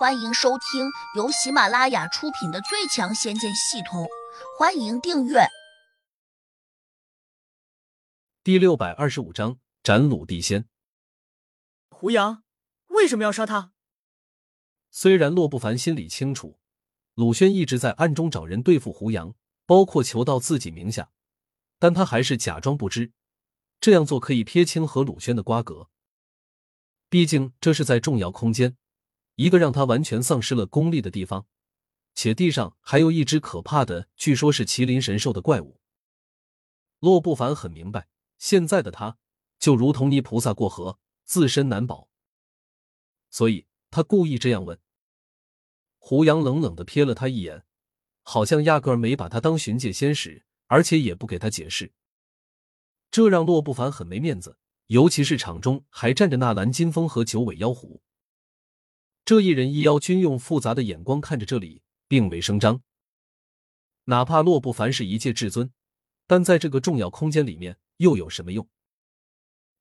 欢迎收听由喜马拉雅出品的《最强仙剑系统》，欢迎订阅。第六百二十五章斩鲁地仙。胡杨为什么要杀他？虽然洛不凡心里清楚，鲁轩一直在暗中找人对付胡杨，包括求到自己名下，但他还是假装不知。这样做可以撇清和鲁轩的瓜葛，毕竟这是在重要空间。一个让他完全丧失了功力的地方，且地上还有一只可怕的，据说是麒麟神兽的怪物。洛不凡很明白，现在的他就如同泥菩萨过河，自身难保，所以他故意这样问。胡杨冷冷的瞥了他一眼，好像压根儿没把他当寻界仙使，而且也不给他解释。这让洛不凡很没面子，尤其是场中还站着纳兰金风和九尾妖狐。这一人一妖均用复杂的眼光看着这里，并未声张。哪怕洛不凡是一介至尊，但在这个重要空间里面又有什么用？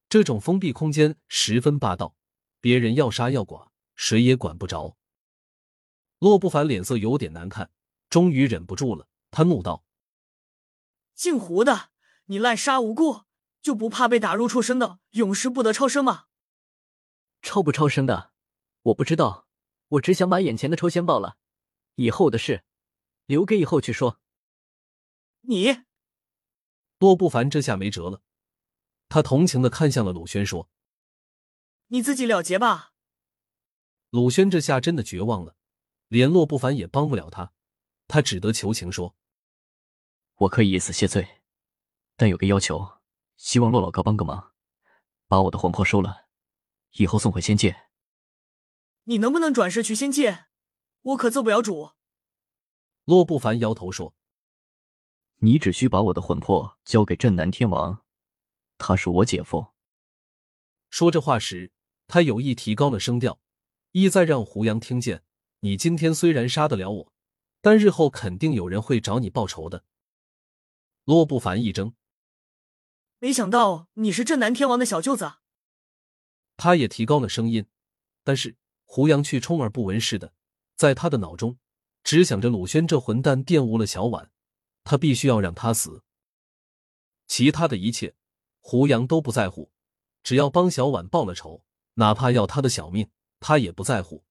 这种封闭空间十分霸道，别人要杀要剐，谁也管不着。洛不凡脸色有点难看，终于忍不住了，他怒道：“姓胡的，你滥杀无辜，就不怕被打入畜生的永世不得超生吗？超不超生的？”我不知道，我只想把眼前的抽仙报了，以后的事留给以后去说。你，洛不凡这下没辙了，他同情的看向了鲁轩，说：“你自己了结吧。”鲁轩这下真的绝望了，连洛不凡也帮不了他，他只得求情说：“我可以以死谢罪，但有个要求，希望洛老哥帮个忙，把我的魂魄收了，以后送回仙界。”你能不能转世去仙界？我可做不了主。洛不凡摇头说：“你只需把我的魂魄交给镇南天王，他是我姐夫。”说这话时，他有意提高了声调，意在让胡杨听见：“你今天虽然杀得了我，但日后肯定有人会找你报仇的。”洛不凡一怔，没想到你是镇南天王的小舅子。他也提高了声音，但是。胡杨却充耳不闻似的，在他的脑中只想着鲁轩这混蛋玷污了小婉，他必须要让他死。其他的一切，胡杨都不在乎，只要帮小婉报了仇，哪怕要他的小命，他也不在乎。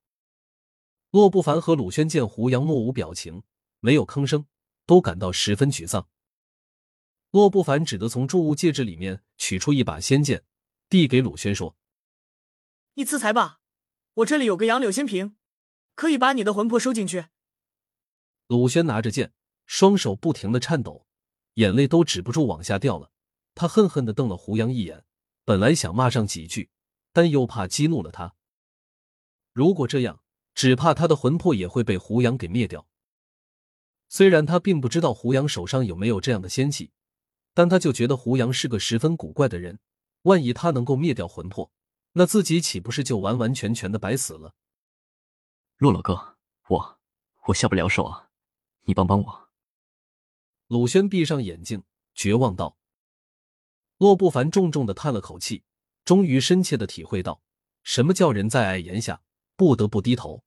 洛不凡和鲁轩见胡杨目无表情，没有吭声，都感到十分沮丧。洛不凡只得从铸物戒指里面取出一把仙剑，递给鲁轩说：“你自裁吧。”我这里有个杨柳仙瓶，可以把你的魂魄收进去。鲁轩拿着剑，双手不停的颤抖，眼泪都止不住往下掉了。他恨恨的瞪了胡杨一眼，本来想骂上几句，但又怕激怒了他。如果这样，只怕他的魂魄也会被胡杨给灭掉。虽然他并不知道胡杨手上有没有这样的仙气，但他就觉得胡杨是个十分古怪的人。万一他能够灭掉魂魄，那自己岂不是就完完全全的白死了？洛洛哥，我我下不了手啊，你帮帮我。鲁轩闭上眼睛，绝望道。洛不凡重重的叹了口气，终于深切的体会到什么叫人在矮檐下不得不低头。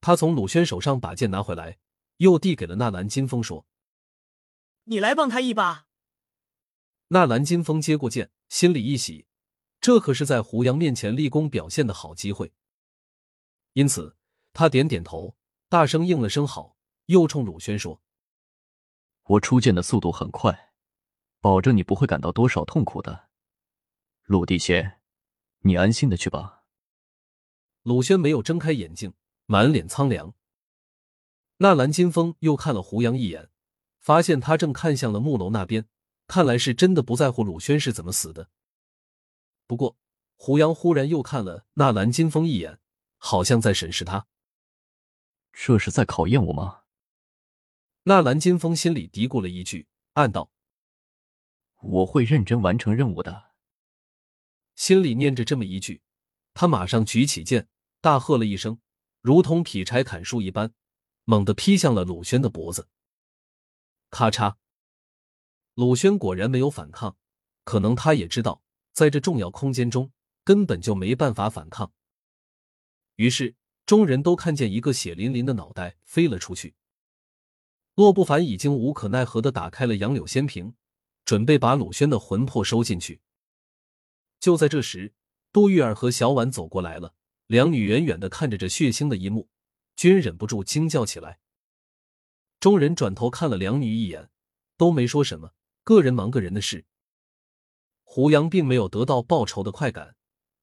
他从鲁轩手上把剑拿回来，又递给了纳兰金风，说：“你来帮他一把。”纳兰金风接过剑，心里一喜。这可是在胡杨面前立功表现的好机会，因此他点点头，大声应了声好，又冲鲁轩说：“我出剑的速度很快，保证你不会感到多少痛苦的。鲁地仙，你安心的去吧。”鲁轩没有睁开眼睛，满脸苍凉。纳兰金风又看了胡杨一眼，发现他正看向了木楼那边，看来是真的不在乎鲁轩是怎么死的。不过，胡杨忽然又看了纳兰金风一眼，好像在审视他。这是在考验我吗？纳兰金风心里嘀咕了一句，暗道：“我会认真完成任务的。”心里念着这么一句，他马上举起剑，大喝了一声，如同劈柴砍树一般，猛地劈向了鲁轩的脖子。咔嚓！鲁轩果然没有反抗，可能他也知道。在这重要空间中，根本就没办法反抗。于是众人都看见一个血淋淋的脑袋飞了出去。洛不凡已经无可奈何的打开了杨柳仙瓶，准备把鲁轩的魂魄收进去。就在这时，杜玉儿和小婉走过来了，两女远远的看着这血腥的一幕，均忍不住惊叫起来。众人转头看了两女一眼，都没说什么，各人忙各人的事。胡杨并没有得到报仇的快感，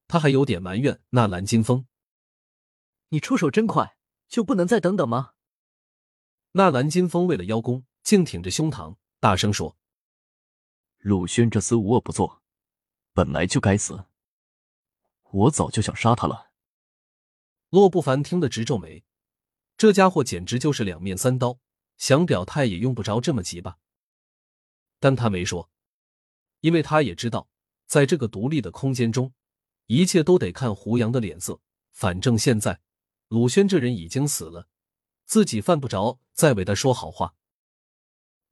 他还有点埋怨纳兰金风：“你出手真快，就不能再等等吗？”纳兰金风为了邀功，竟挺着胸膛大声说：“鲁轩这厮无恶不作，本来就该死，我早就想杀他了。”洛不凡听得直皱眉，这家伙简直就是两面三刀，想表态也用不着这么急吧？但他没说。因为他也知道，在这个独立的空间中，一切都得看胡杨的脸色。反正现在鲁轩这人已经死了，自己犯不着再为他说好话。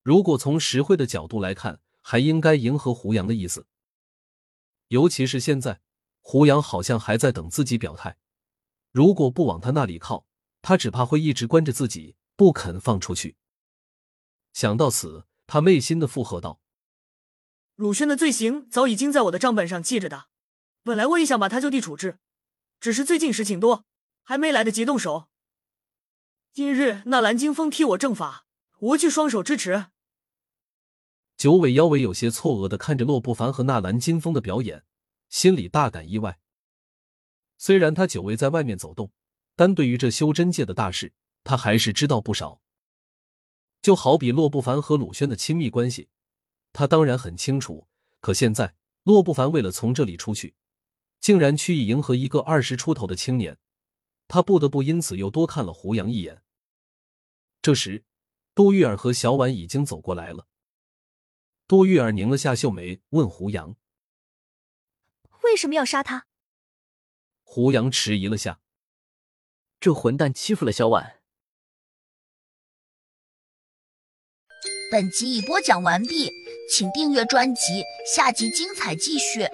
如果从实惠的角度来看，还应该迎合胡杨的意思。尤其是现在，胡杨好像还在等自己表态。如果不往他那里靠，他只怕会一直关着自己，不肯放出去。想到此，他内心的附和道。鲁轩的罪行早已经在我的账本上记着的，本来我也想把他就地处置，只是最近事情多，还没来得及动手。今日那蓝金风替我正法，我去双手支持。九尾妖尾有些错愕的看着洛不凡和纳兰金风的表演，心里大感意外。虽然他久未在外面走动，但对于这修真界的大事，他还是知道不少。就好比洛不凡和鲁轩的亲密关系。他当然很清楚，可现在洛不凡为了从这里出去，竟然去意迎合一个二十出头的青年，他不得不因此又多看了胡杨一眼。这时，杜玉儿和小婉已经走过来了。杜玉儿拧了下秀眉，问胡杨：“为什么要杀他？”胡杨迟疑了下：“这混蛋欺负了小婉。”本集已播讲完毕。请订阅专辑，下集精彩继续。